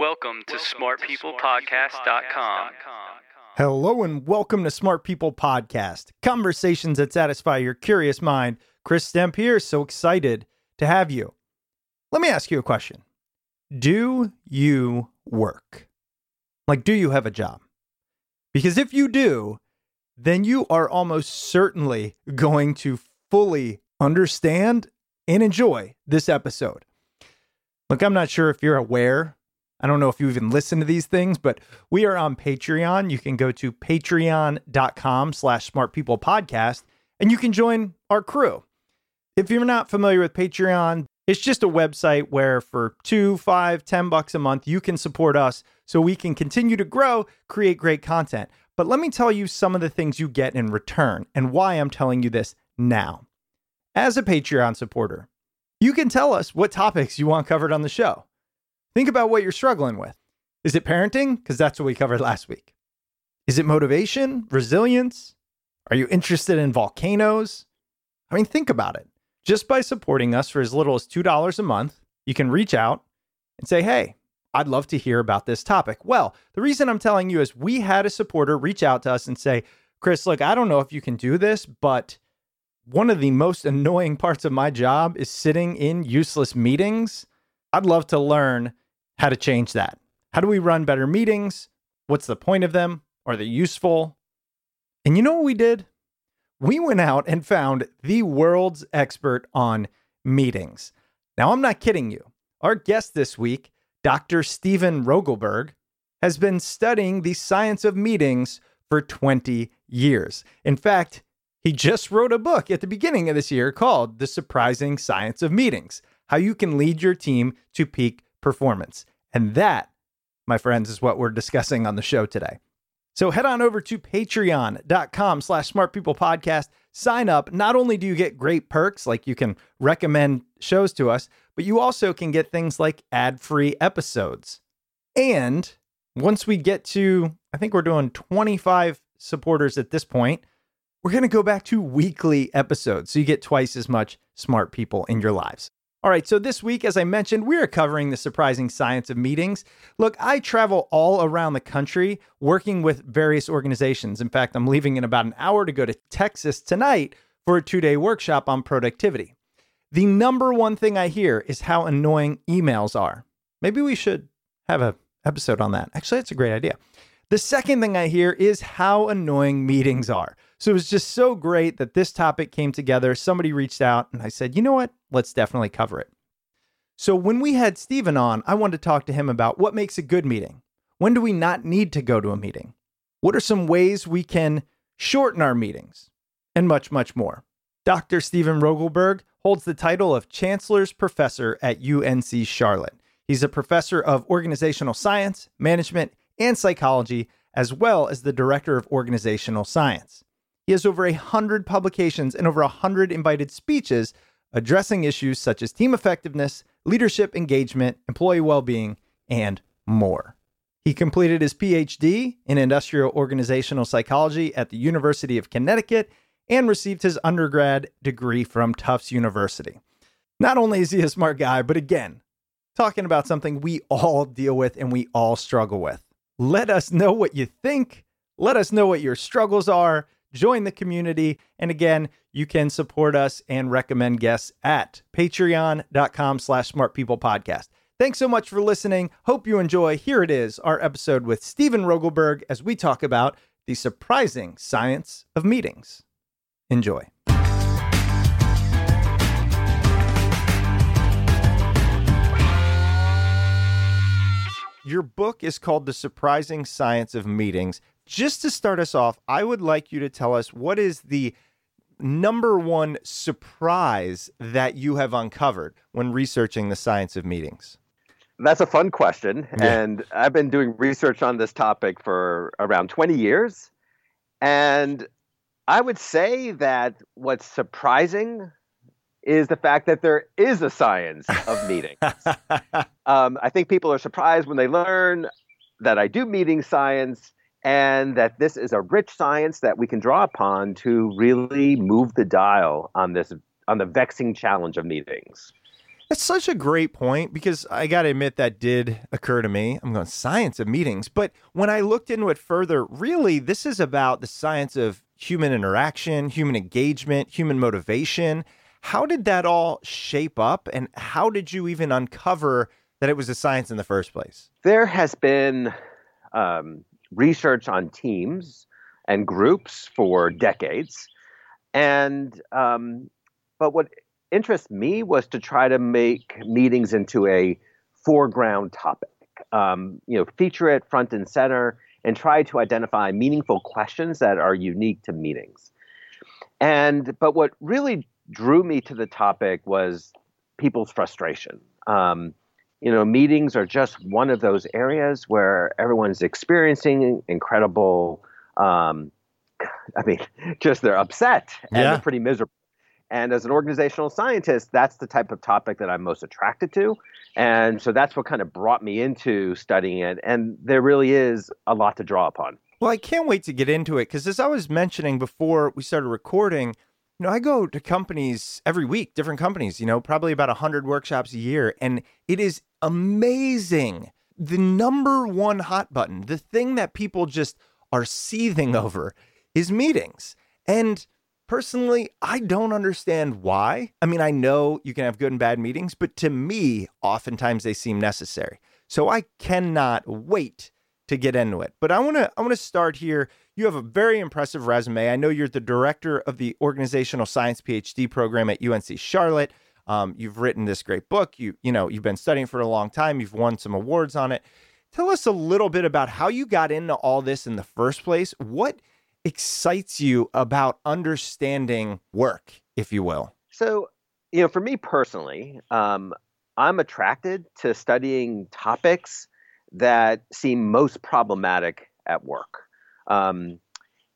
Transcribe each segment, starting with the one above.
Welcome to smartpeoplepodcast.com. Hello and welcome to Smart People Podcast, conversations that satisfy your curious mind. Chris Stemp here, so excited to have you. Let me ask you a question. Do you work? Like, do you have a job? Because if you do, then you are almost certainly going to fully understand and enjoy this episode. Look, I'm not sure if you're aware I don't know if you even listen to these things, but we are on Patreon. You can go to patreon.com slash smartpeoplepodcast and you can join our crew. If you're not familiar with Patreon, it's just a website where for two, five, ten bucks a month, you can support us so we can continue to grow, create great content. But let me tell you some of the things you get in return and why I'm telling you this now. As a Patreon supporter, you can tell us what topics you want covered on the show. Think about what you're struggling with. Is it parenting? Because that's what we covered last week. Is it motivation, resilience? Are you interested in volcanoes? I mean, think about it. Just by supporting us for as little as $2 a month, you can reach out and say, hey, I'd love to hear about this topic. Well, the reason I'm telling you is we had a supporter reach out to us and say, Chris, look, I don't know if you can do this, but one of the most annoying parts of my job is sitting in useless meetings. I'd love to learn how to change that. How do we run better meetings? What's the point of them? Are they useful? And you know what we did? We went out and found the world's expert on meetings. Now, I'm not kidding you. Our guest this week, Dr. Steven Rogelberg, has been studying the science of meetings for 20 years. In fact, he just wrote a book at the beginning of this year called The Surprising Science of Meetings How You Can Lead Your Team to Peak Performance. And that, my friends, is what we're discussing on the show today. So head on over to patreon.com slash smartpeoplepodcast. Sign up. Not only do you get great perks, like you can recommend shows to us, but you also can get things like ad-free episodes. And once we get to, I think we're doing 25 supporters at this point, we're going to go back to weekly episodes. So you get twice as much smart people in your lives. All right, so this week, as I mentioned, we are covering the surprising science of meetings. Look, I travel all around the country working with various organizations. In fact, I'm leaving in about an hour to go to Texas tonight for a two day workshop on productivity. The number one thing I hear is how annoying emails are. Maybe we should have a episode on that. Actually, that's a great idea. The second thing I hear is how annoying meetings are. So it was just so great that this topic came together. Somebody reached out and I said, you know what? Let's definitely cover it. So when we had Steven on, I wanted to talk to him about what makes a good meeting. When do we not need to go to a meeting? What are some ways we can shorten our meetings? And much, much more. Dr. Steven Rogelberg holds the title of Chancellor's Professor at UNC Charlotte. He's a professor of organizational science, management, and psychology, as well as the director of organizational science. He has over a hundred publications and over a hundred invited speeches addressing issues such as team effectiveness, leadership engagement, employee well being, and more. He completed his PhD in industrial organizational psychology at the University of Connecticut and received his undergrad degree from Tufts University. Not only is he a smart guy, but again, talking about something we all deal with and we all struggle with. Let us know what you think. Let us know what your struggles are. Join the community. And again, you can support us and recommend guests at patreon.com slash smartpeoplepodcast. Thanks so much for listening. Hope you enjoy. Here it is, our episode with Steven Rogelberg as we talk about the surprising science of meetings. Enjoy. Your book is called The Surprising Science of Meetings. Just to start us off, I would like you to tell us what is the number one surprise that you have uncovered when researching the science of meetings? That's a fun question. Yeah. And I've been doing research on this topic for around 20 years. And I would say that what's surprising is the fact that there is a science of meetings. um, I think people are surprised when they learn that I do meeting science and that this is a rich science that we can draw upon to really move the dial on this on the vexing challenge of meetings. That's such a great point because I got to admit that did occur to me. I'm going science of meetings, but when I looked into it further, really this is about the science of human interaction, human engagement, human motivation. How did that all shape up and how did you even uncover that it was a science in the first place? There has been um, research on teams and groups for decades, and um, but what interests me was to try to make meetings into a foreground topic. Um, you know, feature it front and center, and try to identify meaningful questions that are unique to meetings. And but what really drew me to the topic was people's frustration. Um, you know, meetings are just one of those areas where everyone's experiencing incredible. Um, I mean, just they're upset and Yeah. they're pretty miserable. And as an organizational scientist, that's the type of topic that I'm most attracted to. And so that's what kind of brought me into studying it. And there really is a lot to draw upon. Well, I can't wait to get into it because as I was mentioning before we started recording, you know, I go to companies every week, different companies, you know, probably about 100 workshops a year. And it is amazing. The number one hot button, the thing that people just are seething over is meetings. And personally, I don't understand why. I mean, I know you can have good and bad meetings, but to me, oftentimes they seem necessary. So I cannot wait to get into it. But I want to I want to start here. You have a very impressive resume. I know you're the director of the organizational science PhD program at UNC Charlotte. Um, you've written this great book. You you know you've been studying for a long time. You've won some awards on it. Tell us a little bit about how you got into all this in the first place. What excites you about understanding work, if you will? So, you know, for me personally, um, I'm attracted to studying topics that seem most problematic at work, um,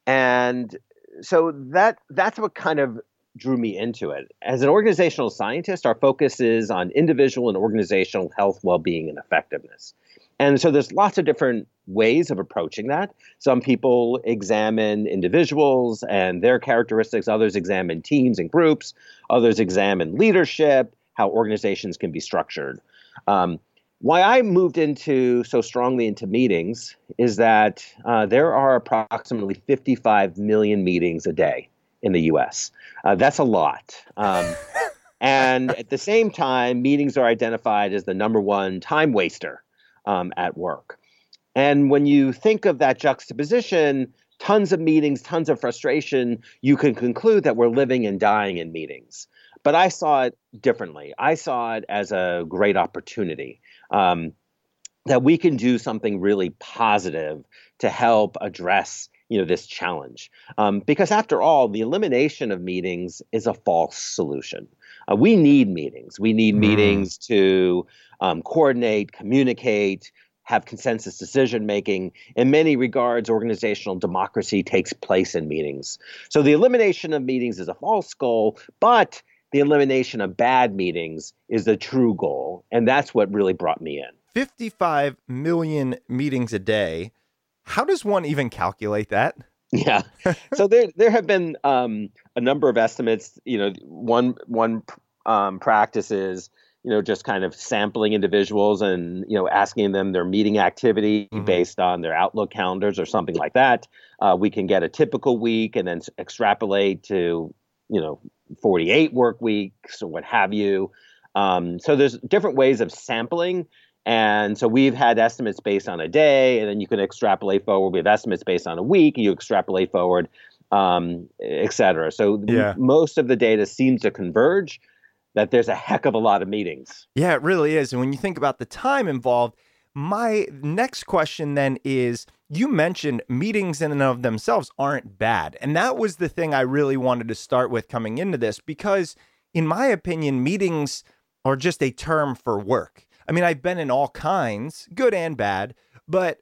and so that that's what kind of drew me into it. As an organizational scientist, our focus is on individual and organizational health, well-being, and effectiveness. And so there's lots of different ways of approaching that. Some people examine individuals and their characteristics, others examine teams and groups, others examine leadership, how organizations can be structured. Um, why I moved into so strongly into meetings is that uh, there are approximately 55 million meetings a day in the US. Uh, that's a lot. Um, and at the same time, meetings are identified as the number one time waster um, at work. And when you think of that juxtaposition, tons of meetings, tons of frustration, you can conclude that we're living and dying in meetings. But I saw it differently. I saw it as a great opportunity um, that we can do something really positive to help address you know this challenge um, because after all the elimination of meetings is a false solution uh, we need meetings we need mm. meetings to um, coordinate communicate have consensus decision making. In many regards, organizational democracy takes place in meetings. So the elimination of meetings is a false goal, but the elimination of bad meetings is the true goal. And that's what really brought me in. 55 million meetings a day. How does one even calculate that? Yeah. so there there have been um, a number of estimates. You know, one one um, practice is you know, just kind of sampling individuals and, you know, asking them their meeting activity mm-hmm. based on their Outlook calendars or something like that. Uh, we can get a typical week and then extrapolate to, you know, 48 work weeks or what have you. Um, so there's different ways of sampling. And so we've had estimates based on a day, and then you can extrapolate forward. We have estimates based on a week, you extrapolate forward, um, et cetera. So yeah. most of the data seems to converge that there's a heck of a lot of meetings. Yeah, it really is. And when you think about the time involved, my next question then is you mentioned meetings in and of themselves aren't bad. And that was the thing I really wanted to start with coming into this because, in my opinion, meetings are just a term for work. I mean, I've been in all kinds, good and bad, but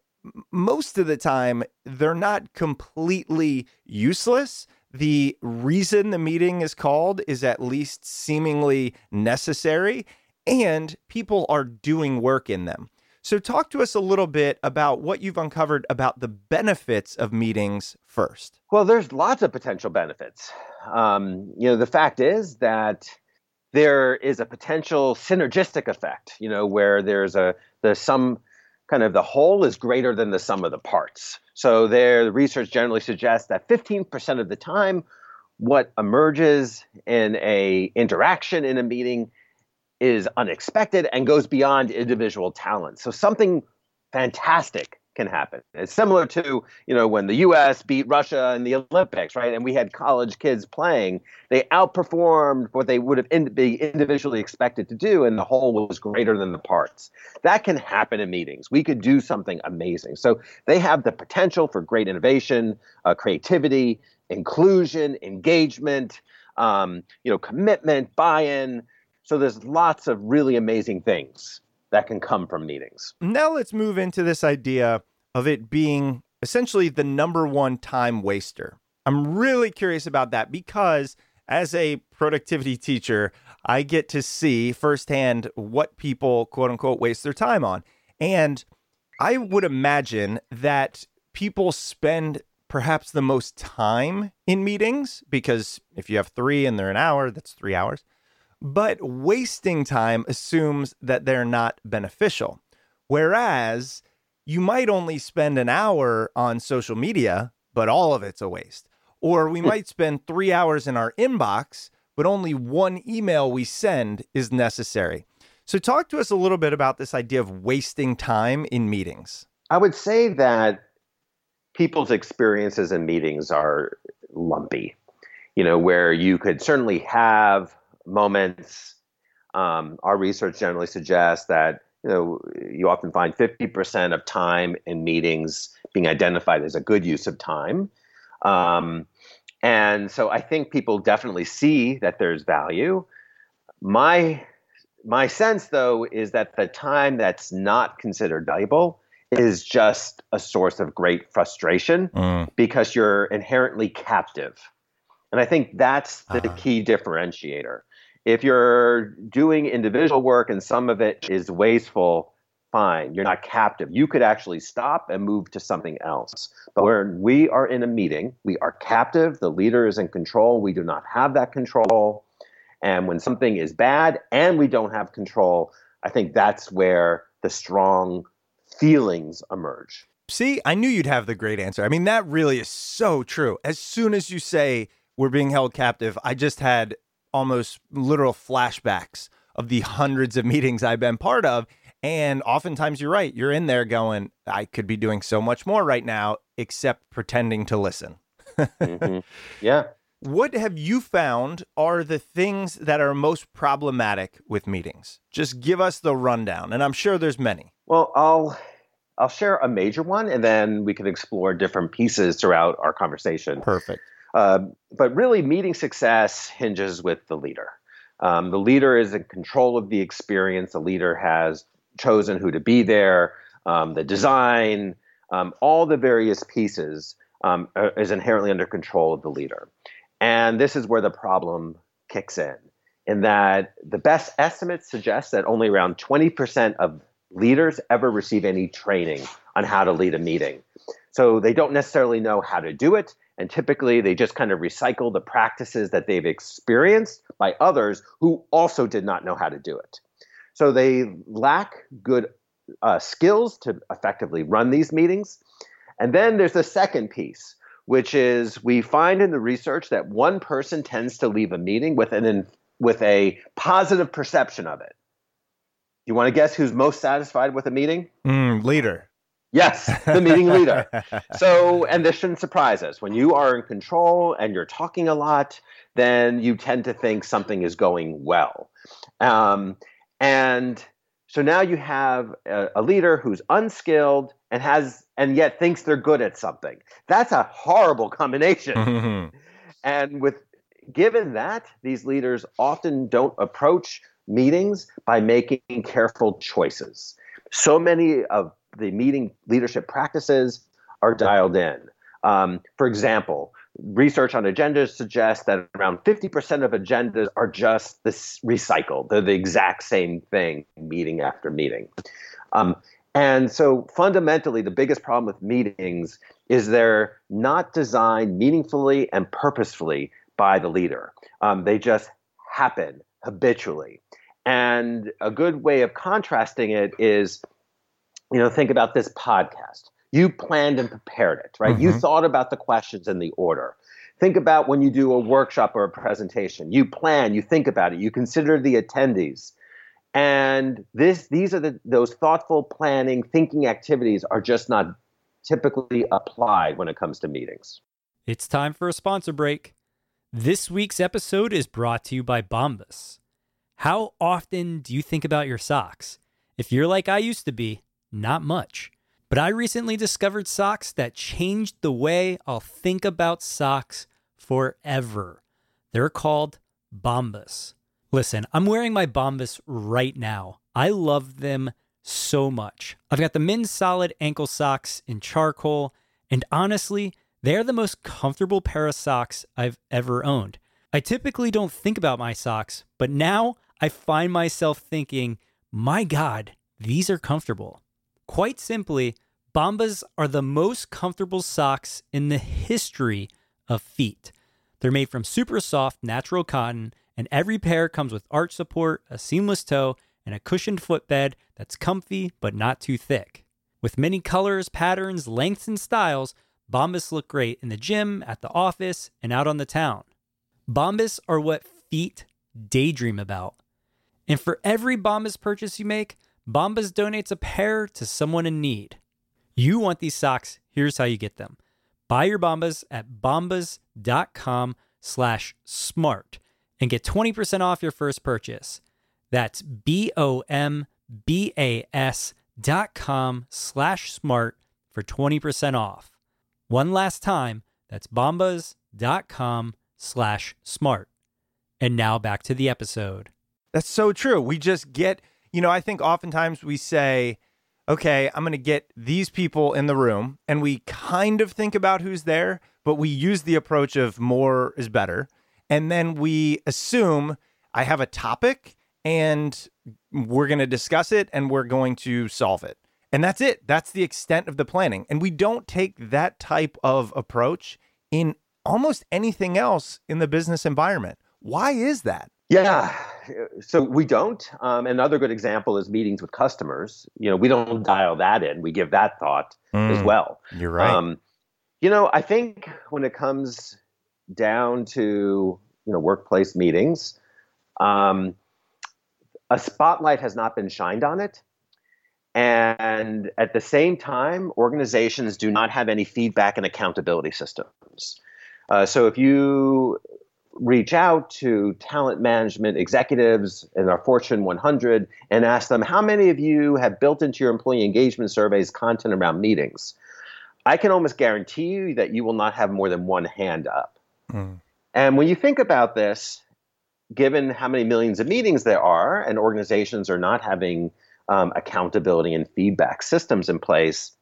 most of the time, they're not completely useless the reason the meeting is called is at least seemingly necessary, and people are doing work in them. So, talk to us a little bit about what you've uncovered about the benefits of meetings first. Well, there's lots of potential benefits. Um, you know, the fact is that there is a potential synergistic effect. You know, where there's a there's some kind of the whole is greater than the sum of the parts. So there, the research generally suggests that 15% of the time, what emerges in a interaction in a meeting is unexpected and goes beyond individual talent. So something fantastic can happen. It's similar to, you know, when the US beat Russia in the Olympics, right? And we had college kids playing, they outperformed what they would have in, be individually expected to do and the whole was greater than the parts. That can happen in meetings. We could do something amazing. So they have the potential for great innovation, uh, creativity, inclusion, engagement, um, you know, commitment, buy-in. So there's lots of really amazing things that can come from meetings. Now let's move into this idea of it being essentially the number one time waster. I'm really curious about that because as a productivity teacher, I get to see firsthand what people quote unquote waste their time on. And I would imagine that people spend perhaps the most time in meetings because if you have three and they're an hour, that's three hours. But wasting time assumes that they're not beneficial. Whereas you might only spend an hour on social media, but all of it's a waste. Or we hmm. might spend three hours in our inbox, but only one email we send is necessary. So, talk to us a little bit about this idea of wasting time in meetings. I would say that people's experiences in meetings are lumpy, you know, where you could certainly have moments. Um, our research generally suggests that you know you often find 50% of time in meetings being identified as a good use of time. Um, and so I think people definitely see that there's value. My my sense though is that the time that's not considered valuable is just a source of great frustration mm. because you're inherently captive. And I think that's the uh-huh. key differentiator if you're doing individual work and some of it is wasteful, fine. You're not captive. You could actually stop and move to something else. But when we are in a meeting, we are captive. The leader is in control. We do not have that control. And when something is bad and we don't have control, I think that's where the strong feelings emerge. See, I knew you'd have the great answer. I mean, that really is so true. As soon as you say we're being held captive, I just had almost literal flashbacks of the hundreds of meetings I've been part of. And oftentimes you're right. You're in there going, I could be doing so much more right now, except pretending to listen. hmm Yeah. What have you found are the things that are most problematic with meetings? Just give us the rundown. And I'm sure there's many. Well, I'll I'll share a major one, and then we can explore different pieces throughout our conversation. Perfect. Uh, but really, meeting success hinges with the leader. Um, the leader is in control of the experience. The leader has chosen who to be there, um, the design, um, all the various pieces um, are- is inherently under control of the leader. And this is where the problem kicks in, in that the best estimates suggest that only around 20% of leaders ever receive any training on how to lead a meeting. So they don't necessarily know how to do it. And typically they just kind of recycle the practices that they've experienced by others who also did not know how to do it. So they lack good uh, skills to effectively run these meetings. And then there's the second piece, which is we find in the research that one person tends to leave a meeting with an with a positive perception of it. You want to guess who's most satisfied with a meeting? Mm, leader. Yes, the meeting leader. So, and this shouldn't surprise us. When you are in control and you're talking a lot, then you tend to think something is going well. Um, and so now you have a, a leader who's unskilled and has, and yet thinks they're good at something. That's a horrible combination. Mhm. And with given that, these leaders often don't approach meetings by making careful choices. So many of the meeting leadership practices are dialed in. Um, for example, research on agendas suggests that around 50% of agendas are just this recycled. They're the exact same thing, meeting after meeting. Um, and so fundamentally, the biggest problem with meetings is they're not designed meaningfully and purposefully by the leader. Um, they just happen habitually. And a good way of contrasting it is, you know, think about this podcast. You planned and prepared it, right? You Mhm. thought about the questions and the order. Think about when you do a workshop or a presentation. You plan, you think about it, you consider the attendees. And this these are the those thoughtful planning, thinking activities are just not typically applied when it comes to meetings. It's time for a sponsor break. This week's episode is brought to you by Bombas. How often do you think about your socks? If you're like I used to be, not much. But I recently discovered socks that changed the way I'll think about socks forever. They're called Bombas. Listen, I'm wearing my Bombas right now. I love them so much. I've got the men's solid ankle socks in charcoal, and honestly, they're the most comfortable pair of socks I've ever owned. I typically don't think about my socks, but now I find myself thinking, my God, these are comfortable. Quite simply, Bombas are the most comfortable socks in the history of feet. They're made from super soft natural cotton, and every pair comes with arch support, a seamless toe, and a cushioned footbed that's comfy but not too thick. With many colors, patterns, lengths, and styles, Bombas look great in the gym, at the office, and out on the town. Bombas are what feet daydream about. And for every Bombas purchase you make, Bombas donates a pair to someone in need. You want these socks, here's how you get them. Buy your Bombas at bombas.com slash smart and get 20% off your first purchase. That's B-O-M-B-A-S dot com slash smart for 20% off. One last time, that's bombas.com slash smart. And now back to the episode. That's so true. We just get, you know, I think oftentimes we say, okay, I'm going to get these people in the room, and we kind of think about who's there, but we use the approach of more is better. And then we assume I have a topic and we're going to discuss it and we're going to solve it. And that's it. That's the extent of the planning. And we don't take that type of approach in almost anything else in the business environment. Why is that? Yeah, so we don't. Um, another good example is meetings with customers. You know, we don't dial that in. We give that thought as Mm, well. You're right. Um, you know, I think when it comes down to you know workplace meetings, Um, a spotlight has not been shined on it. And at the same time, organizations do not have any feedback and accountability systems. Uh, so if you reach out to talent management executives in our Fortune 100 and ask them, how many of you have built into your employee engagement surveys content around meetings? I can almost guarantee you that you will not have more than one hand up. Mm. And when you think about this, given how many millions of meetings there are, and organizations are not having um, accountability and feedback systems in place,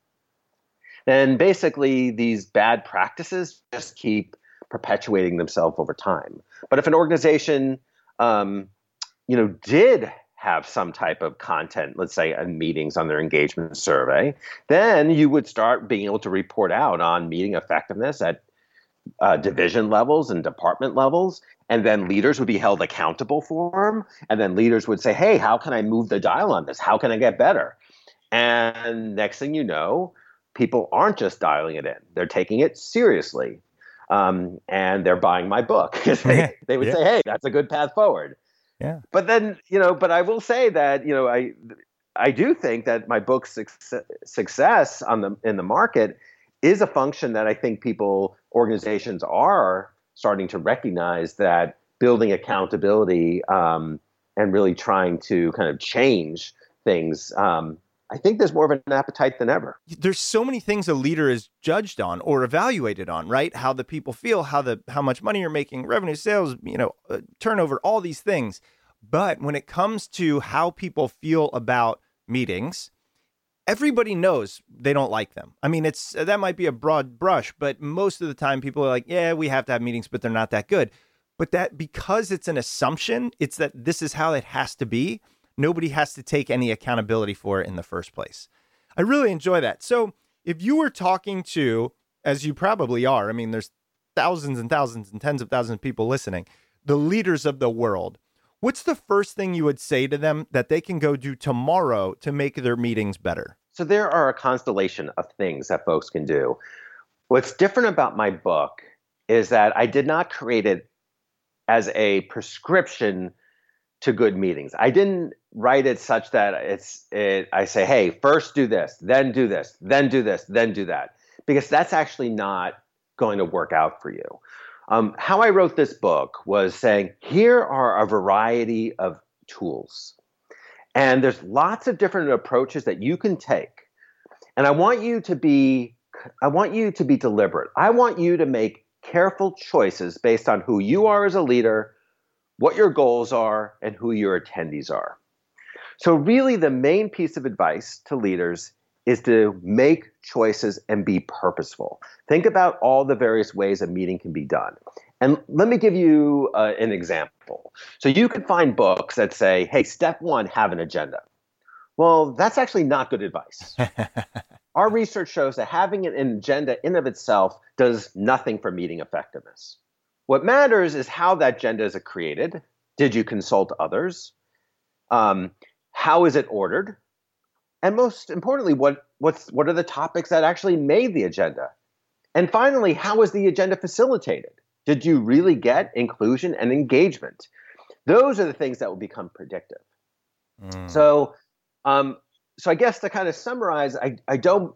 then basically these bad practices just keep perpetuating themselves over time. But if an organization, um, you know, did have some type of content, let's say in meetings on their engagement survey, then you would start being able to report out on meeting effectiveness at uh, division levels and department levels. And then leaders would be held accountable for them. And then leaders would say, hey, how can I move the dial on this? How can I get better? And next thing you know, people aren't just dialing it in, they're taking it seriously. Um, and they're buying my book. because they, they would yeah. say, hey, that's a good path forward. Yeah. But then, you know, but I will say that, you know, I I do think that my book's success on the in the market is a function that I think people organizations are starting to recognize that building accountability um, and really trying to kind of change things um, I think there's more of an appetite than ever. There's so many things a leader is judged on or evaluated on, right? How the people feel, how the how much money you're making, revenue, sales, you know, uh, turnover, all these things. But when it comes to how people feel about meetings, everybody knows they don't like them. I mean, it's that might be a broad brush, but most of the time people are like, "Yeah, we have to have meetings, but they're not that good." But that because it's an assumption, it's that this is how it has to be nobody has to take any accountability for it in the first place. I really enjoy that. So, if you were talking to, as you probably are, I mean, there's thousands and thousands and tens of thousands of people listening, the leaders of the world, what's the first thing you would say to them that they can go do tomorrow to make their meetings better? So, there are a constellation of things that folks can do. What's different about my book is that I did not create it as a prescription to good meetings. I didn't write it such that it's it I say, hey, first do this, then do this, then do this, then do that. Because that's actually not going to work out for you. Um, how I wrote this book was saying, here are a variety of tools. And there's lots of different approaches that you can take. And I want you to be I want you to be deliberate. I want you to make careful choices based on who you are as a leader what your goals are, and who your attendees are. So, really, the main piece of advice to leaders is to make choices and be purposeful. Think about all the various ways a meeting can be done. And let me give you uh, an example. So, you can find books that say, hey, step one, have an agenda. Well, that's actually not good advice. Our research shows that having an agenda in of itself does nothing for meeting effectiveness. What matters is how that agenda is created. Did you consult others? Um, how is it ordered? And most importantly, what, what's, what are the topics that actually made the agenda? And finally, how is the agenda facilitated? Did you really get inclusion and engagement? Those are the things that will become predictive. Mm. So, um, so I guess to kind of summarize, I, I don't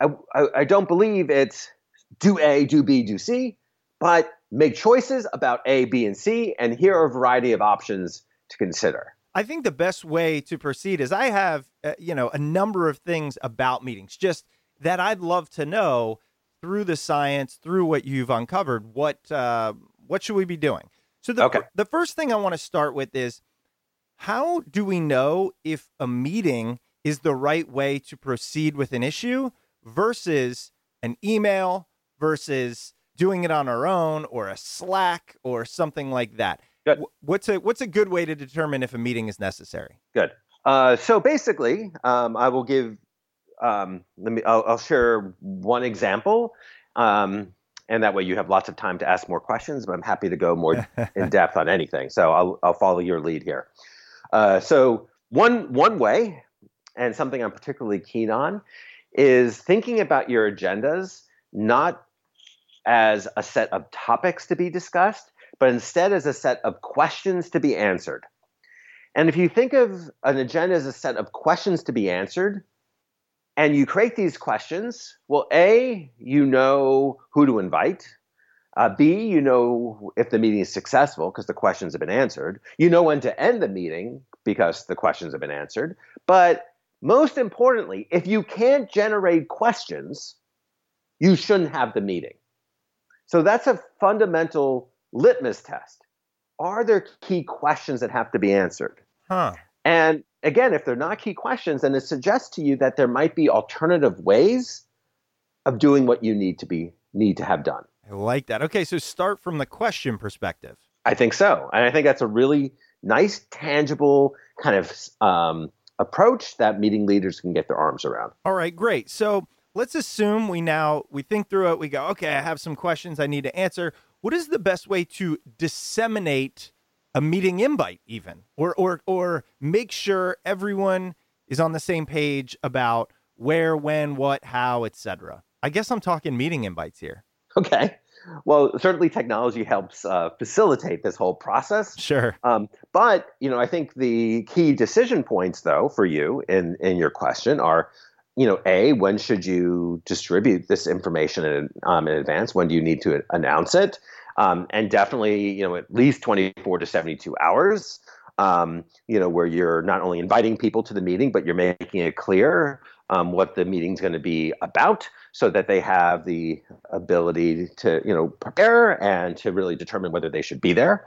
I, I don't believe it's do A, do B, do C, but make choices about A, B, and C, and here are a variety of options to consider. I think the best way to proceed is I have, uh, you know, a number of things about meetings, just that I'd love to know through the science, through what you've uncovered. What uh, what should we be doing? So the okay. the first thing I want to start with is how do we know if a meeting is the right way to proceed with an issue versus an email versus doing it on our own or a Slack or something like that. Good. What's a what's a good way to determine if a meeting is necessary? Good. Uh, so basically, um, I will give. Um, let me. I'll, I'll, share one example, um, and that way you have lots of time to ask more questions. But I'm happy to go more in depth on anything. So I'll I'll follow your lead here. Uh, so one one way, and something I'm particularly keen on, is thinking about your agendas not as a set of topics to be discussed, but instead as a set of questions to be answered. And if you think of an agenda as a set of questions to be answered, and you create these questions, well, A, you know who to invite. Uh, B, you know if the meeting is successful because the questions have been answered. You know when to end the meeting because the questions have been answered. But most importantly, if you can't generate questions, you shouldn't have the meeting. So that's a fundamental litmus test. Are there key questions that have to be answered? Huh. And again, if they're not key questions, then it suggests to you that there might be alternative ways of doing what you need to be need to have done. I like that. Okay, so start from the question perspective. I think so, and I think that's a really nice, tangible kind of um, approach that meeting leaders can get their arms around. All right, great. So let's assume we now we think through it. We go, okay, I have some questions I need to answer. What is the best way to disseminate a meeting invite, even, or or or make sure everyone is on the same page about where, when, what, how, etc. I guess I'm talking meeting invites here. Okay. Well, certainly technology helps uh, facilitate this whole process. Sure. Um, but you know, I think the key decision points, though, for you in in your question are, you know, a when should you distribute this information in, um, in advance? When do you need to announce it? Um, and definitely, you know, at least 24 to 72 hours. Um, you know, where you're not only inviting people to the meeting, but you're making it clear um, what the meeting's going to be about so that they have the ability to you know prepare and to really determine whether they should be there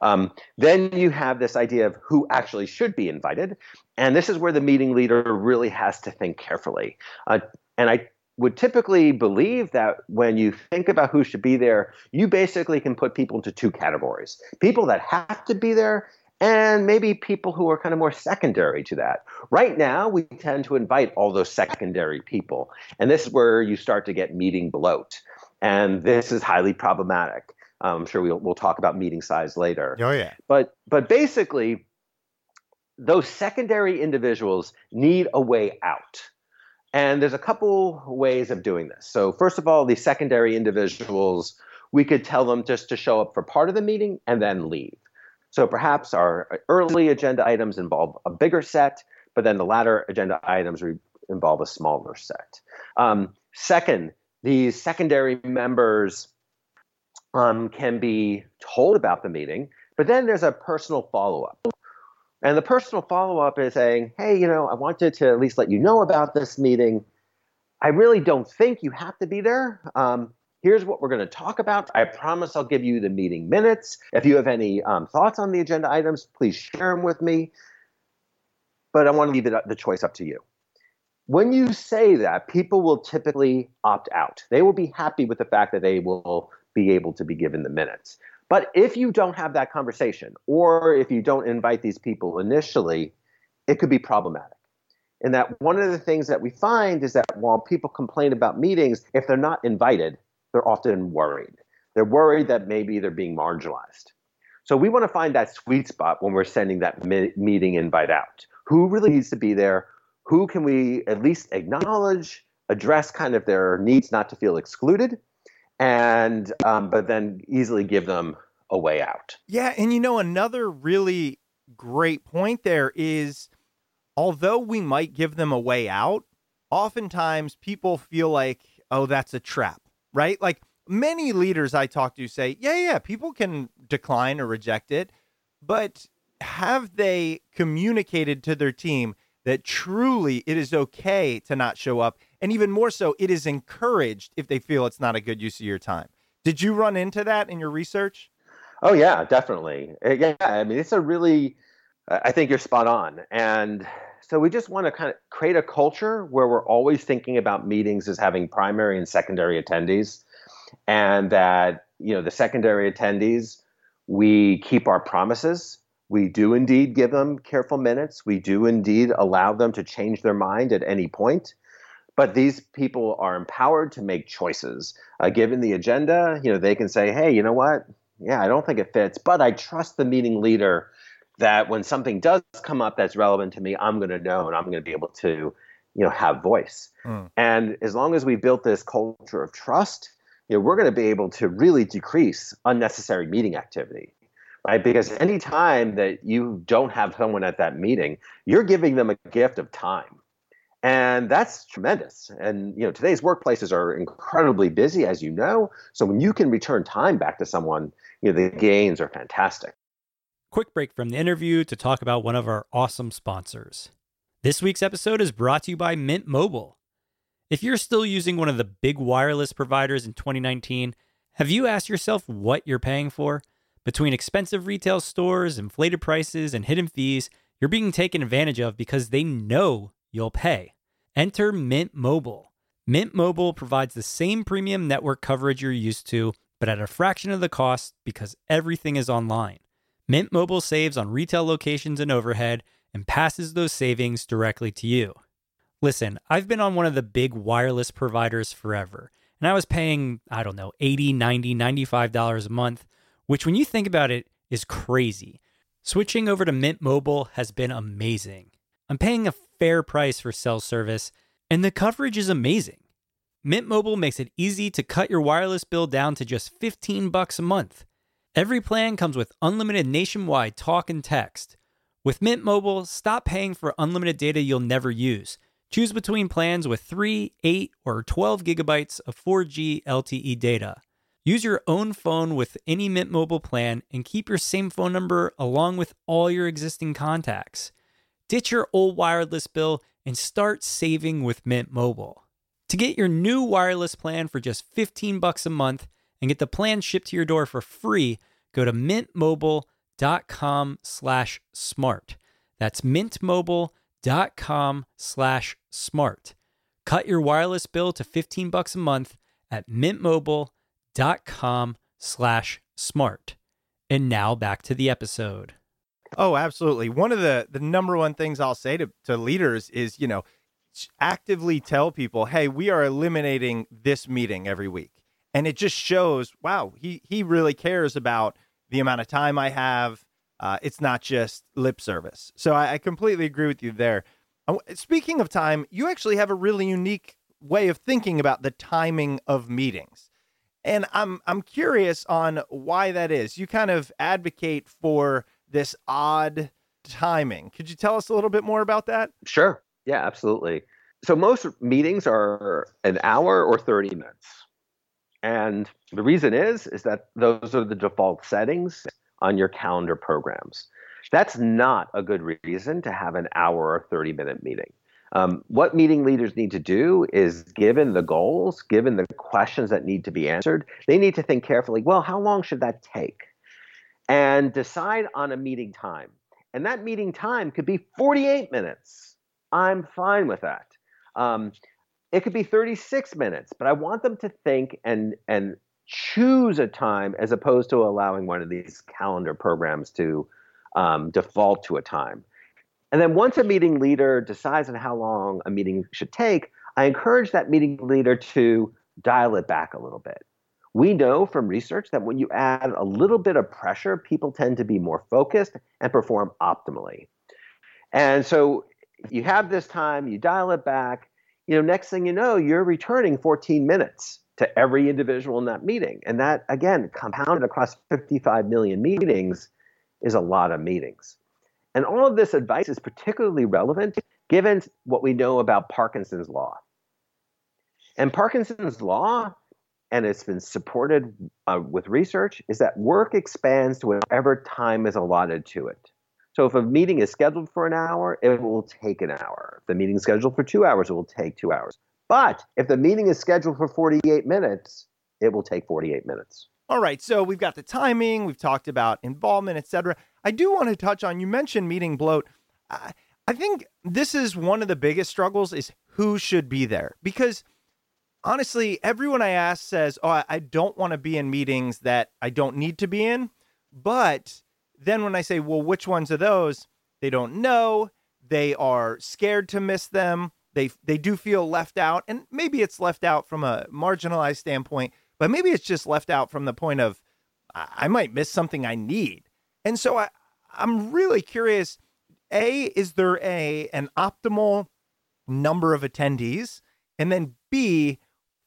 um, then you have this idea of who actually should be invited and this is where the meeting leader really has to think carefully uh, and i would typically believe that when you think about who should be there, you basically can put people into two categories people that have to be there and maybe people who are kind of more secondary to that. Right now, we tend to invite all those secondary people, and this is where you start to get meeting bloat, and this is highly problematic. I'm sure we'll, we'll talk about meeting size later. Oh yeah. But but basically, those secondary individuals need a way out. And there's a couple ways of doing this. So first of all, these secondary individuals, we could tell them just to show up for part of the meeting and then leave. So perhaps our early agenda items involve a bigger set, but then the latter agenda items involve a smaller set. Um, second, these secondary members um, can be told about the meeting, but then there's a personal follow up. And the personal follow up is saying, hey, you know, I wanted to at least let you know about this meeting. I really don't think you have to be there. Um, here's what we're going to talk about. I promise I'll give you the meeting minutes. If you have any um, thoughts on the agenda items, please share them with me. But I want to leave it, the choice up to you. When you say that, people will typically opt out. They will be happy with the fact that they will be able to be given the minutes. But if you don't have that conversation, or if you don't invite these people initially, it could be problematic. And that one of the things that we find is that while people complain about meetings, if they're not invited, they're often worried. They're worried that maybe they're being marginalized. So we want to find that sweet spot when we're sending that mi- meeting invite out. Who really needs to be there? Who can we at least acknowledge, address kind of their needs not to feel excluded, and um, but then easily give them a way out. Yeah, and you know another really great point there is although we might give them a way out, oftentimes people feel like, oh, that's a trap right? Like many leaders I talk to say, yeah, yeah, people can decline or reject it, but have they communicated to their team that truly it is okay to not show up? And even more so, it is encouraged if they feel it's not a good use of your time. Did you run into that in your research? Oh, yeah, definitely. Uh, yeah, I mean, it's a really, I think you're spot on. And so we just want to kind of create a culture where we're always thinking about meetings as having primary and secondary attendees, and that you know the secondary attendees we keep our promises. We do indeed give them careful minutes. We do indeed allow them to change their mind at any point. But these people are empowered to make choices. Uh, given the agenda, you know, they can say, "Hey, you know what? Yeah, I don't think it fits, but I trust the meeting leader that when something does come up that's relevant to me, I'm going to know and I'm going to be able to, you know, have voice. Mm. And as long as we built this culture of trust, you know, we're going to be able to really decrease unnecessary meeting activity right? Because anytime that you don't have someone at that meeting, you're giving them a gift of time. And that's tremendous. And you know, today's workplaces are incredibly busy, as you know. So when you can return time back to someone, you know, the gains are fantastic. Quick break from the interview to talk about one of our awesome sponsors. This week's episode is brought to you by Mint Mobile. If you're still using one of the big wireless providers in 2019, have you asked yourself what you're paying for? Between expensive retail stores, inflated prices, and hidden fees, you're being taken advantage of because they know you'll pay. Enter Mint Mobile. Mint Mobile provides the same premium network coverage you're used to, but at a fraction of the cost because everything is online. Mint Mobile saves on retail locations and overhead and passes those savings directly to you. Listen, I've been on one of the big wireless providers forever, and I was paying, I don't know, 80, 90, 95 dollars a month, which when you think about it is crazy. Switching over to Mint Mobile has been amazing. I'm paying a fair price for cell service, and the coverage is amazing. Mint Mobile makes it easy to cut your wireless bill down to just 15 bucks a month. Every plan comes with unlimited nationwide talk and text. With Mint Mobile, stop paying for unlimited data you'll never use. Choose between plans with 3, 8, or 12 gigabytes of 4G LTE data. Use your own phone with any Mint Mobile plan and keep your same phone number along with all your existing contacts. Ditch your old wireless bill and start saving with Mint Mobile. To get your new wireless plan for just 15 bucks a month and get the plan shipped to your door for free, go to mintmobile.com slash smart. That's mintmobile.com slash smart. Cut your wireless bill to 15 bucks a month at mintmobile.com slash smart. And now back to the episode. Oh, absolutely. One of the the number one things I'll say to to leaders is, you know, actively tell people, "Hey, we are eliminating this meeting every week." And it just shows, wow, he he really cares about the amount of time I have. Uh, it's not just lip service. So I, I completely agree with you there. Uh, speaking of time, you actually have a really unique way of thinking about the timing of meetings. And I'm I'm curious on why that is. You kind of advocate for this odd timing. Could you tell us a little bit more about that? Sure. Yeah, absolutely. So most meetings are an hour or 30 minutes. And the reason is is that those are the default settings on your calendar programs. That's not a good reason to have an hour or 30 minute meeting. Um, what meeting leaders need to do is, given the goals, given the questions that need to be answered, they need to think carefully well, how long should that take? And decide on a meeting time. And that meeting time could be 48 minutes. I'm fine with that. Um, it could be 36 minutes, but I want them to think and and choose a time as opposed to allowing one of these calendar programs to um, default to a time. And then once a meeting leader decides on how long a meeting should take, I encourage that meeting leader to dial it back a little bit. We know from research that when you add a little bit of pressure, people tend to be more focused and perform optimally. And so you have this time, you dial it back, you know, next thing you know, you're returning 14 minutes to every individual in that meeting. And that, again, compounded across 55 million meetings is a lot of meetings. And all of this advice is particularly relevant given what we know about Parkinson's law. And Parkinson's law and it's been supported uh, with research, is that work expands to whatever time is allotted to it. So if a meeting is scheduled for an hour, it will take an hour. If the meeting is scheduled for two hours, it will take two hours. But if the meeting is scheduled for 48 minutes, it will take 48 minutes. All right, so we've got the timing, we've talked about involvement, etc. I do want to touch on you mentioned meeting bloat. I, I think this is one of the biggest struggles is who should be there because – honestly, everyone I ask says, "Oh, I don't want to be in meetings that I don't need to be in." But then when I say, "Well, which ones are those?" They don't know. They are scared to miss them. They they do feel left out, and maybe it's left out from a marginalized standpoint, but maybe it's just left out from the point of I might miss something I need. And so I I'm really curious. A, is there a an optimal number of attendees? And then B,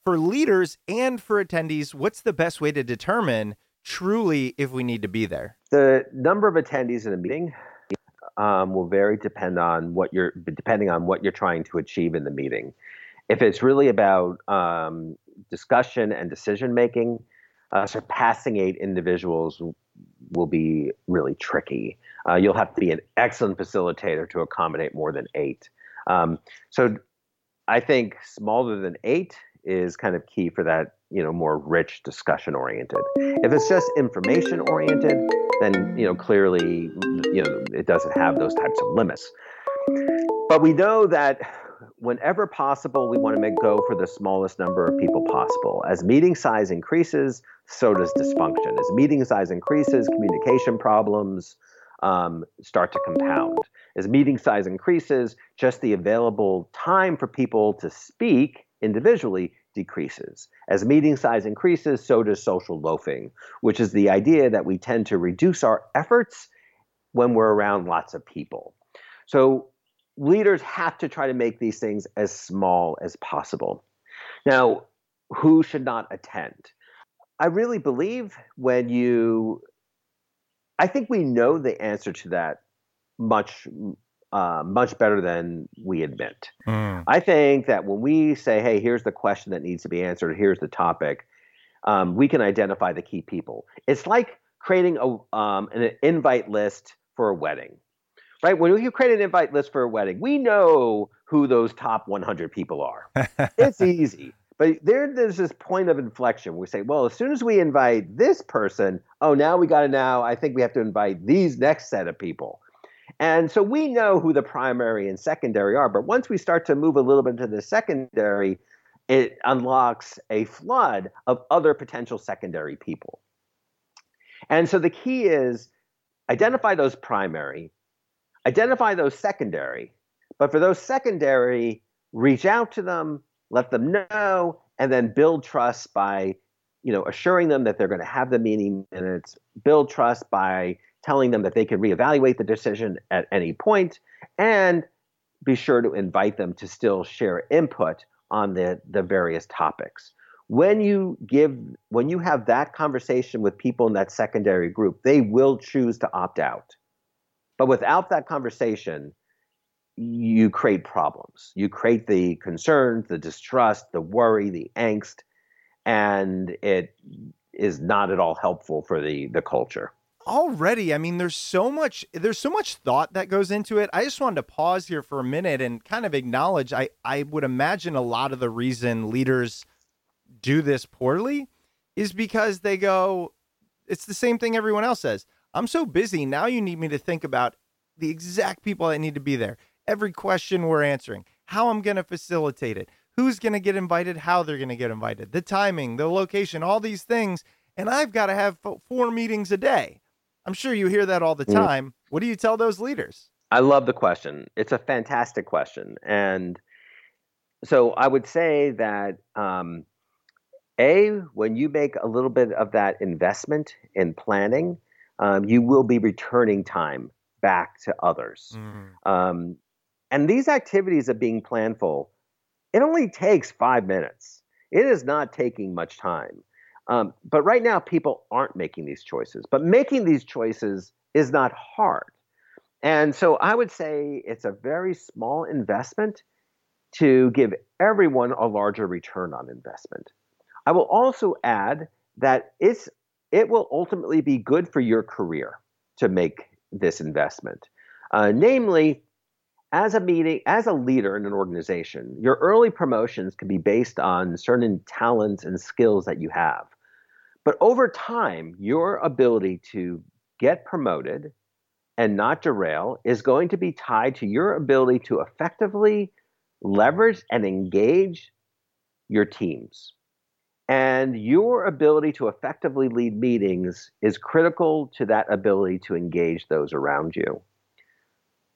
for leaders and for attendees, what's the best way to determine truly if we need to be there? The number of attendees in a meeting um, will vary depend on what you're depending on what you're trying to achieve in the meeting. If it's really about um, discussion and decision making, uh, surpassing eight individuals will be really tricky. Uh, you'll have to be an excellent facilitator to accommodate more than eight. Um, so I think smaller than eight is kind of key for that, you know, more rich discussion oriented. If it's just information oriented, then you know clearly you know it doesn't have those types of limits. But we know that whenever possible, we want to make go for the smallest number of people possible. As meeting size increases, so does dysfunction. As meeting size increases, communication problems um, start to compound. As meeting size increases, just the available time for people to speak individually decreases. As meeting size increases, so does social loafing, which is the idea that we tend to reduce our efforts when we're around lots of people. So leaders have to try to make these things as small as possible. Now, who should not attend? I really believe when you, I think we know the answer to that much uh, much better than we admit. Mm. I think that when we say, hey, here's the question that needs to be answered, here's the topic, um, we can identify the key people. It's like creating a, um, an invite list for a wedding, right? When you create an invite list for a wedding, we know who those top 100 people are. it's easy. But there, there's this point of inflection. We say, well, as soon as we invite this person, oh, now we got to now, I think we have to invite these next set of people. And so we know who the primary and secondary are, but once we start to move a little bit into the secondary, it unlocks a flood of other potential secondary people. And so the key is identify those primary, identify those secondary, but for those secondary, reach out to them, let them know, and then build trust by you know assuring them that they're going to have the meeting minutes, build trust by telling them that they can reevaluate the decision at any point, and be sure to invite them to still share input on the, the various topics. When you give when you have that conversation with people in that secondary group, they will choose to opt out. But without that conversation, you create problems. You create the concerns, the distrust, the worry, the angst, and it is not at all helpful for the the culture already i mean there's so much there's so much thought that goes into it. I just wanted to pause here for a minute and kind of acknowledge i i would imagine a lot of the reason leaders do this poorly is because they go it's the same thing everyone else says. I'm so busy now you need me to think about the exact people that need to be there. Every question we're answering how i'm going to facilitate it who's going to get invited how they're going to get invited the timing the location all these things. And i've got to have four meetings a day I'm sure you hear that all the mm. time. Mm. What do you tell those leaders? I love the question. It's a fantastic question. And so I would say that um, A, when you make a little bit of that investment in planning, um, you will be returning time back to others. Mm. Um, and these activities of being planful, it only takes five minutes. It is not taking much time. Um, but right now, people aren't making these choices. But making these choices is not hard. And so I would say it's a very small investment to give everyone a larger return on investment. I will also add that it's it will ultimately be good for your career to make this investment. Uh, namely, as a meeting, as a leader in an organization, your early promotions can be based on certain talents and skills that you have. But over time, your ability to get promoted and not derail is going to be tied to your ability to effectively leverage and engage your teams. And your ability to effectively lead meetings is critical to that ability to engage those around you.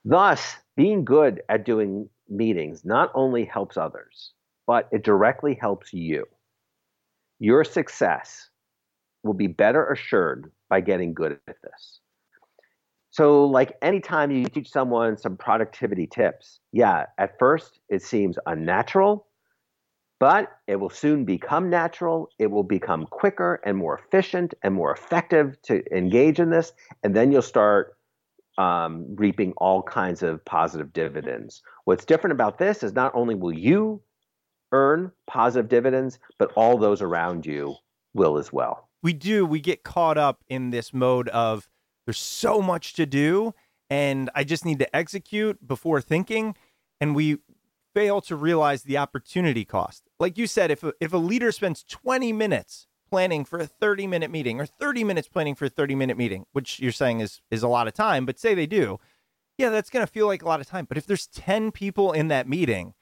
Thus, being good at doing meetings not only helps others, but it directly helps you. Your success will be better assured by getting good at this. So, like anytime you teach someone some productivity tips, yeah, at first it seems unnatural, but it will soon become natural. It will become quicker and more efficient and more effective to engage in this. And then you'll start um, reaping all kinds of positive dividends. What's different about this is not only will you earn positive dividends, but all those around you will as well. We do. We get caught up in this mode of there's so much to do and I just need to execute before thinking. And we fail to realize the opportunity cost. Like you said, if a, if a leader spends 20 minutes planning for a 30 minute meeting or 30 minutes planning for a 30 minute meeting, which you're saying is is a lot of time, but say they do, yeah, that's going to feel like a lot of time. But if there's 10 people in that meeting,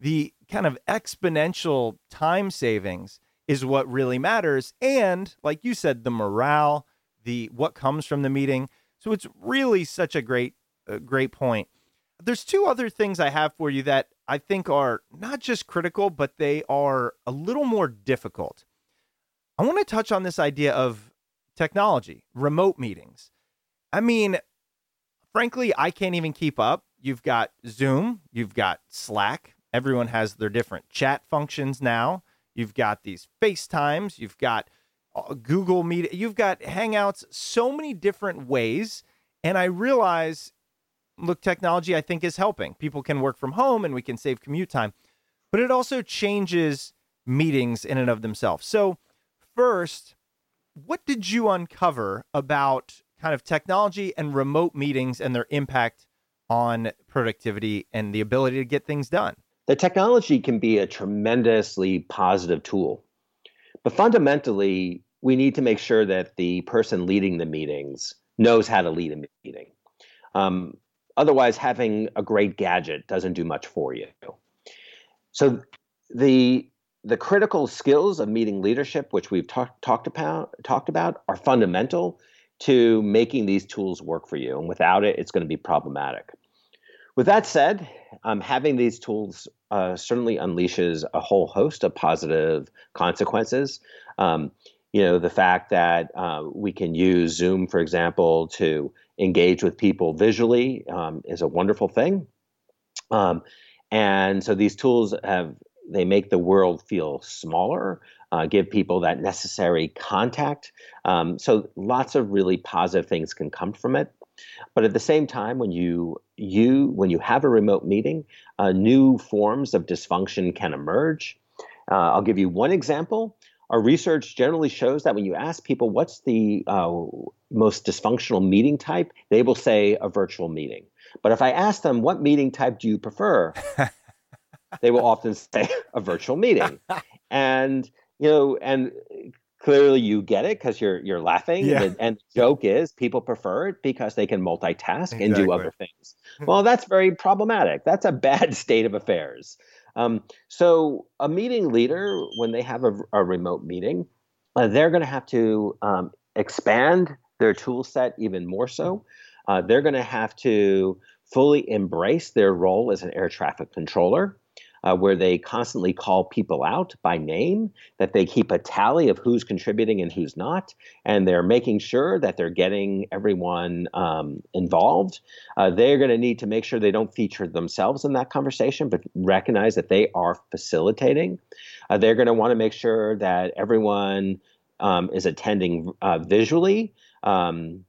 the kind of exponential time savings is what really matters and like you said the morale, the what comes from the meeting. So it's really such a great a great point. There's two other things I have for you that I think are not just critical, but they are a little more difficult. I want to touch on this idea of technology, remote meetings. I mean, frankly, I can't even keep up. You've got Zoom, you've got Slack, everyone has their different chat functions now. You've got these FaceTimes, you've got uh, Google Meet, you've got Hangouts, so many different ways. And I realize look, technology I think is helping. People can work from home and we can save commute time, but it also changes meetings in and of themselves. So, first, what did you uncover about kind of technology and remote meetings and their impact on productivity and the ability to get things done? The technology can be a tremendously positive tool. But fundamentally, we need to make sure that the person leading the meetings knows how to lead a meeting. Um, Otherwise, having a great gadget doesn't do much for you. So the the critical skills of meeting leadership, which we've talk, talked about talked about, are fundamental to making these tools work for you. And without it, it's going to be problematic. With that said, um, having these tools uh, certainly unleashes a whole host of positive consequences. Um, you know, the fact that uh, we can use Zoom, for example, to engage with people visually um, is a wonderful thing. Um, and so these tools have they make the world feel smaller, uh, give people that necessary contact. Um, so lots of really positive things can come from it. But at the same time, when you you when you have a remote meeting, uh, new forms of dysfunction can emerge. Uh, I'll give you one example our research generally shows that when you ask people what's the uh, most dysfunctional meeting type, they will say a virtual meeting. But if I ask them, what meeting type do you prefer? they will often say a virtual meeting. and, you know, and clearly you get it because you're you're laughing yeah. and, and, the joke is people prefer it because they can multitask exactly. and do other things well that's very problematic that's a bad state of affairs um, so a meeting leader, when they have a, a remote meeting, uh, they're going to have to um, expand their tool set even more so. Uh, they're going to have to fully embrace their role as an air traffic controller uh, where they constantly call people out by name, that they keep a tally of who's contributing and who's not, and they're making sure that they're getting everyone um, involved. Uh, they're going to need to make sure they don't feature themselves in that conversation, but recognize that they are facilitating. Uh, they're going to want to make sure that everyone um, is attending uh, visually. Um,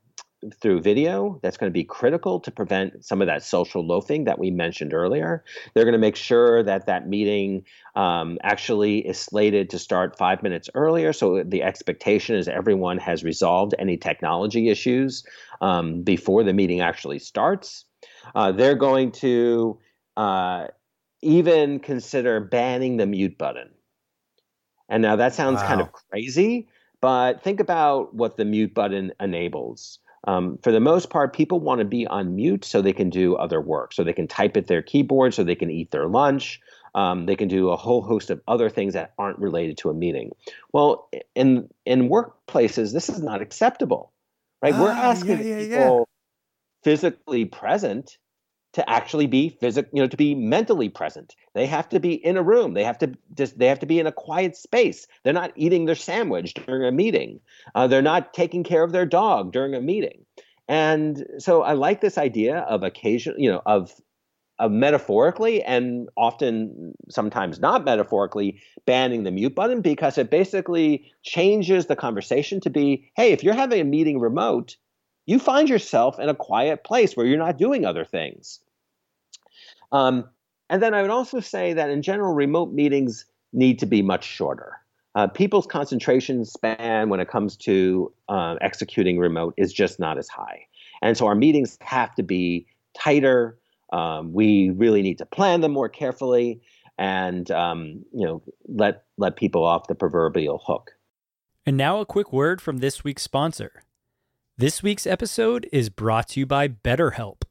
through video that's going to be critical to prevent some of that social loafing that we mentioned earlier. They're going to make sure that that meeting um, actually is slated to start five minutes earlier. So the expectation is everyone has resolved any technology issues um, before the meeting actually starts. Uh, they're going to uh, even consider banning the mute button. And now that sounds wow. kind of crazy, but think about what the mute button enables. Um, for the most part, people want to be on mute so they can do other work. So they can type at their keyboard, so they can eat their lunch. Um, they can do a whole host of other things that aren't related to a meeting. Well, in in workplaces, this is not acceptable, right? Ah, We're asking yeah, yeah, people yeah. physically present to actually be physical, you know, to be mentally present. They have to be in a room. They have to just they have to be in a quiet space. They're not eating their sandwich during a meeting. Uh, they're not taking care of their dog during a meeting. And so I like this idea of occasion, you know, of uh, metaphorically and often sometimes not metaphorically banning the mute button because it basically changes the conversation to be hey if you're having a meeting remote you find yourself in a quiet place where you're not doing other things um, and then i would also say that in general remote meetings need to be much shorter uh, people's concentration span when it comes to uh, executing remote is just not as high and so our meetings have to be tighter um, we really need to plan them more carefully and um, you know let let people off the proverbial hook. And now a quick word from this week's sponsor. This week's episode is brought to you by BetterHelp.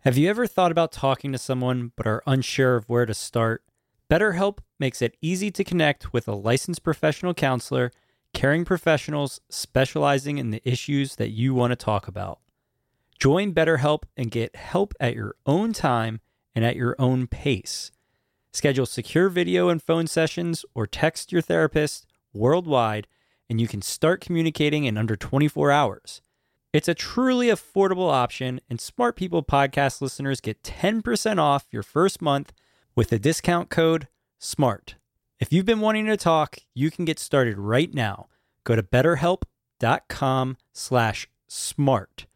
Have you ever thought about talking to someone but are unsure of where to start? BetterHelp makes it easy to connect with a licensed professional counselor, caring professionals specializing in the issues that you want to talk about. Join BetterHelp and get help at your own time and at your own pace. Schedule secure video and phone sessions or text your therapist worldwide, and you can start communicating in under 24 hours. It's a truly affordable option, and Smart People podcast listeners get 10% off your first month with the discount code SMART. If you've been wanting to talk, you can get started right now. Go to betterhelp.com slash smart.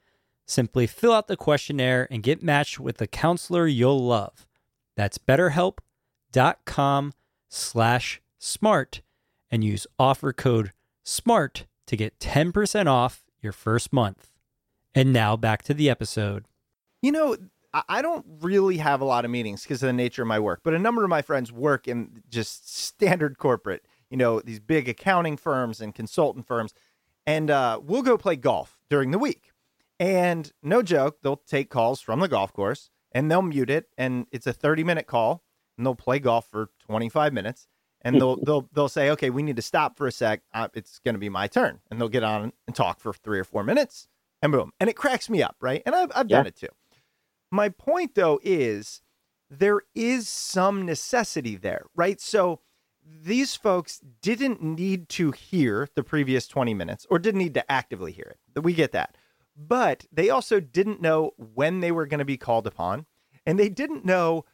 Simply fill out the questionnaire and get matched with a counselor you'll love. That's betterhelp.com slash smart and use offer code SMART to get 10% off your first month. And now back to the episode. You know, I don't really have a lot of meetings because of the nature of my work, but a number of my friends work in just standard corporate, you know, these big accounting firms and consultant firms. And uh, we'll go play golf during the week. And no joke, they'll take calls from the golf course and they'll mute it. And it's a 30 minute call and they'll play golf for 25 minutes. And they'll they'll they'll say, okay, we need to stop for a sec. Uh, it's going to be my turn, and they'll get on and talk for three or four minutes, and boom, and it cracks me up, right? And I've I've yeah. done it too. My point though is there is some necessity there, right? So these folks didn't need to hear the previous 20 minutes or didn't need to actively hear it. We get that but they also didn't know when they were going to be called upon, and they didn't know,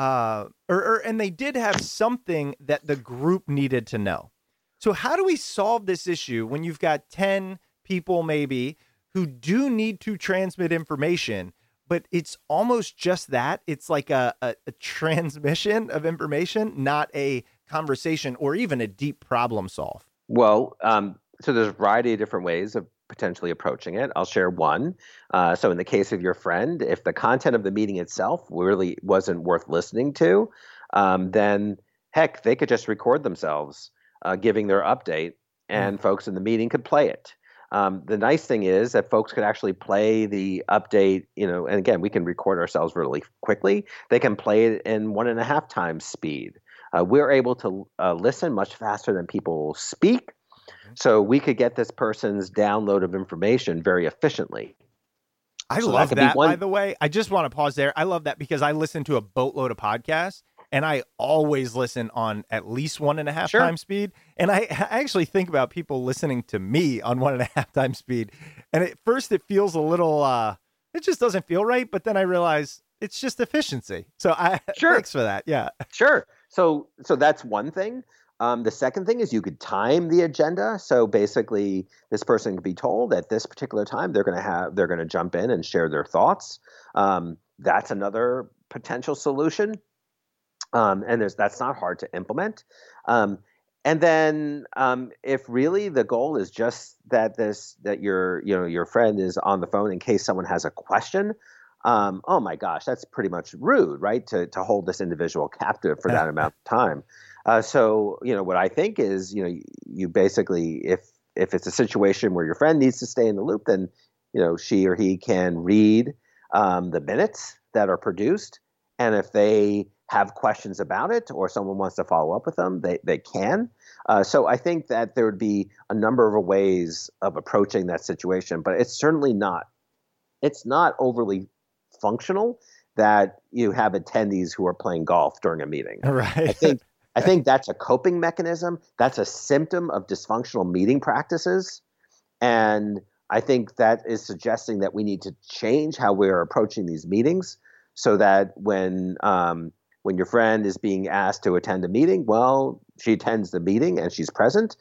uh, or, or and they did have something that the group needed to know. So how do we solve this issue when you've got ten people maybe who do need to transmit information, but it's almost just that. It's like a, a, a, transmission of information, not a conversation or even a deep problem solve. Well, um, so there's a variety of different ways of potentially approaching it. I'll share one. Uh, so, in the case of your friend, if the content of the meeting itself really wasn't worth listening to, um, then heck, they could just record themselves uh, giving their update, and mm. folks in the meeting could play it. Um, the nice thing is that folks could actually play the update, you know, and again, we can record ourselves really quickly. They can play it in one and a half times speed. Uh, we're able to uh, listen much faster than people speak. So we could get this person's download of information very efficiently. I so love that, that by the way. I just want to pause there. I love that because I listen to a boatload of podcasts and I always listen on at least one and a half sure. times speed. And I, I, actually think about people listening to me on one and a half times speed. And at first it feels a little uh it just doesn't feel right, but then I realize it's just efficiency. So I sure. thanks for that. Yeah. Sure. So so that's one thing. Um, the second thing is you could time the agenda. So basically, this person could be told at this particular time they're going to have they're going to jump in and share their thoughts. Um, that's another potential solution, um, and there's that's not hard to implement. Um, and then, um, if really the goal is just that this that your you know your friend is on the phone in case someone has a question, um, oh my gosh, that's pretty much rude, right? To to hold this individual captive for that amount of time. Uh, so you know what I think is you know you basically if if it's a situation where your friend needs to stay in the loop, then you know she or he can read um, the minutes that are produced, and if they have questions about it or someone wants to follow up with them, they they can. Uh, so I think that there would be a number of ways of approaching that situation, but it's certainly not it's not overly functional that you have attendees who are playing golf during a meeting. Right. I think I think that's a coping mechanism. That's a symptom of dysfunctional meeting practices. And I think that is suggesting that we need to change how we're approaching these meetings so that when um, when your friend is being asked to attend a meeting, well, she attends the meeting and she's present.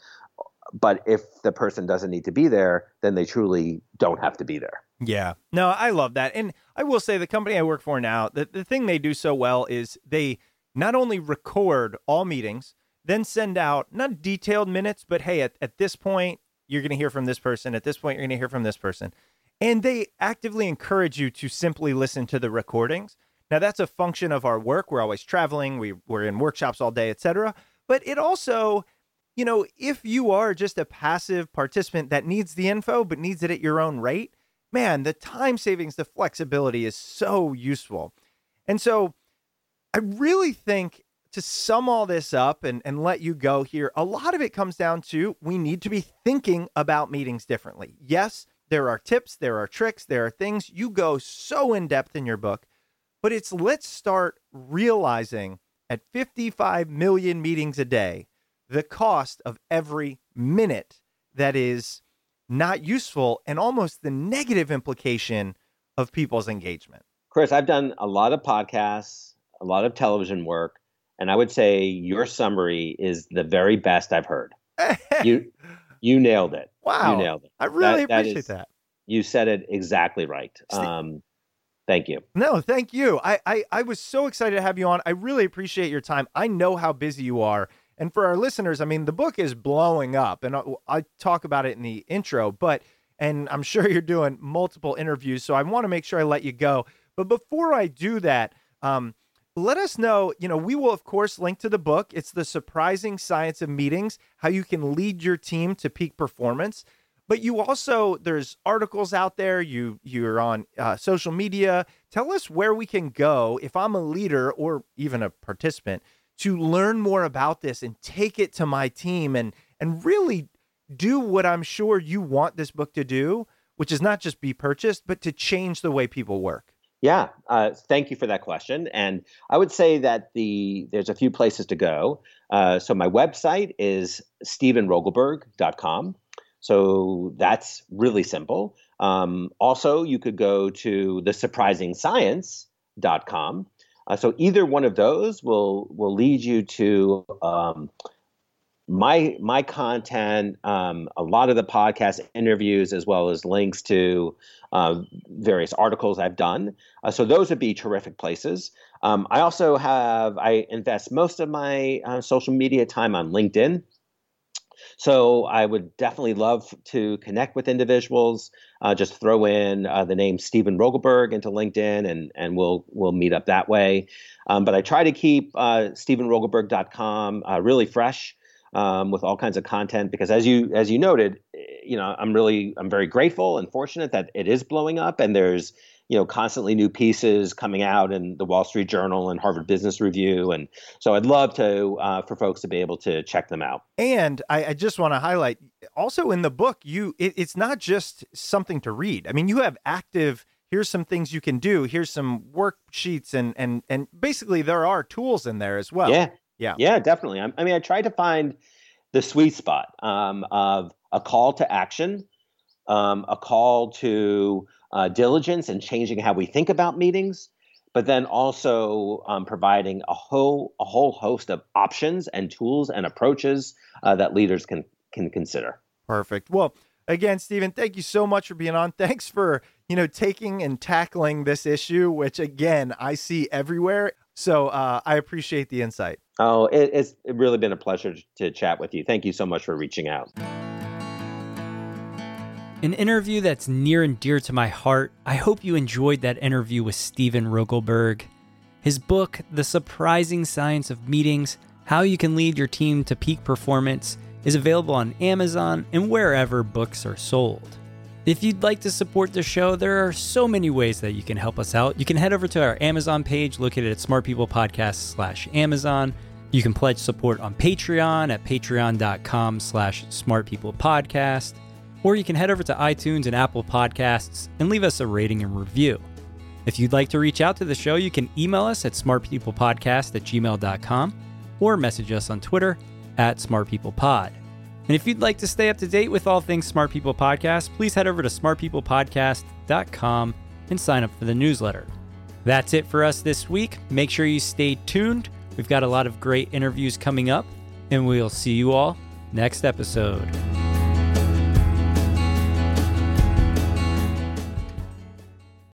But if the person doesn't need to be there, then they truly don't have to be there. Yeah. No, I love that. And I will say the company I work for now, the, the thing they do so well is they not only record all meetings, then send out not detailed minutes, but hey, at, at this point, you're going to hear from this person. At this point, you're going to hear from this person. And they actively encourage you to simply listen to the recordings. Now, that's a function of our work. We're always traveling, we, we're in workshops all day, etc. But it also, you know, if you are just a passive participant that needs the info, but needs it at your own rate, man, the time savings, the flexibility is so useful. And so I really think to sum all this up and, and let you go here, a lot of it comes down to we need to be thinking about meetings differently. Yes, there are tips, there are tricks, there are things. You go so in depth in your book, but it's let's start realizing at 55 million meetings a day, the cost of every minute that is not useful and almost the negative implication of people's engagement. Chris, I've done a lot of podcasts, a lot of television work, and I would say your summary is the very best I've heard. you you nailed it. Wow. You nailed it. I really That- that appreciate is- that. You said it exactly right. Um, thank you. No, thank you. I, I I was so excited to have you on. I really appreciate your time. I know how busy you are. And for our listeners, I mean, the book is blowing up, and I, I talk about it in the intro, but and I'm sure you're doing multiple interviews, so I want to make sure I let you go. But before I do that, um, let us know. You know, we will of course link to the book. It's the surprising science of meetings: how you can lead your team to peak performance. But you also there's articles out there. You you're on uh, social media. Tell us where we can go if I'm a leader or even a participant to learn more about this and take it to my team and and really do what I'm sure you want this book to do, which is not just be purchased, but to change the way people work. Yeah, uh, thank you for that question. And I would say that the there's a few places to go. Uh, so my website is stevenrogelberg.com. So that's really simple. Um, also, you could go to thesurprisingscience.com. Uh, so either one of those will will lead you to um, my my content, um, a lot of the podcast interviews, as well as links to uh, various articles I've done. Uh, so those would be terrific places. Um, I also have I invest most of my uh, social media time on LinkedIn. So I would definitely love to connect with individuals. Uh, just throw in uh, the name Steven Rogelberg into LinkedIn, and and we'll we'll meet up that way. Um, but I try to keep uh, StevenRogelberg.com uh, really fresh um, with all kinds of content because, as you as you noted, you know I'm really I'm very grateful and fortunate that it is blowing up, and there's you know constantly new pieces coming out in the Wall Street Journal and Harvard Business Review, and so I'd love to uh, for folks to be able to check them out. And I, I just want to highlight also in the book, you it, it's not just something to read. I mean, you have active. Here's some things you can do. Here's some worksheets, and and and basically there are tools in there as well. yeah, Yeah. yeah, definitely. I, I mean, I tried to find the sweet spot um, of a call to action, um, a call to uh, diligence and changing how we think about meetings, but then also um, providing a whole a whole host of options and tools and approaches uh, that leaders can can consider. Perfect. Well, again, Steven, thank you so much for being on. Thanks for, you know, taking and tackling this issue, which again, I see everywhere. So uh, I appreciate the insight. Oh, it, it's really been a pleasure to chat with you. Thank you so much for reaching out. An interview that's near and dear to my heart. I hope you enjoyed that interview with Steven Rogelberg. His book, The Surprising Science of Meetings How You Can Lead Your Team to Peak Performance, is available on Amazon and wherever books are sold. If you'd like to support the show, there are so many ways that you can help us out. You can head over to our Amazon page located at smartpeoplepodcast slash Amazon. You can pledge support on Patreon at patreon.com slash smartpeoplepodcast. Or you can head over to iTunes and Apple Podcasts and leave us a rating and review. If you'd like to reach out to the show, you can email us at smartpeoplepodcast at gmail.com or message us on Twitter at smartpeoplepod. And if you'd like to stay up to date with all things Smart People Podcast, please head over to smartpeoplepodcast.com and sign up for the newsletter. That's it for us this week. Make sure you stay tuned. We've got a lot of great interviews coming up, and we'll see you all next episode.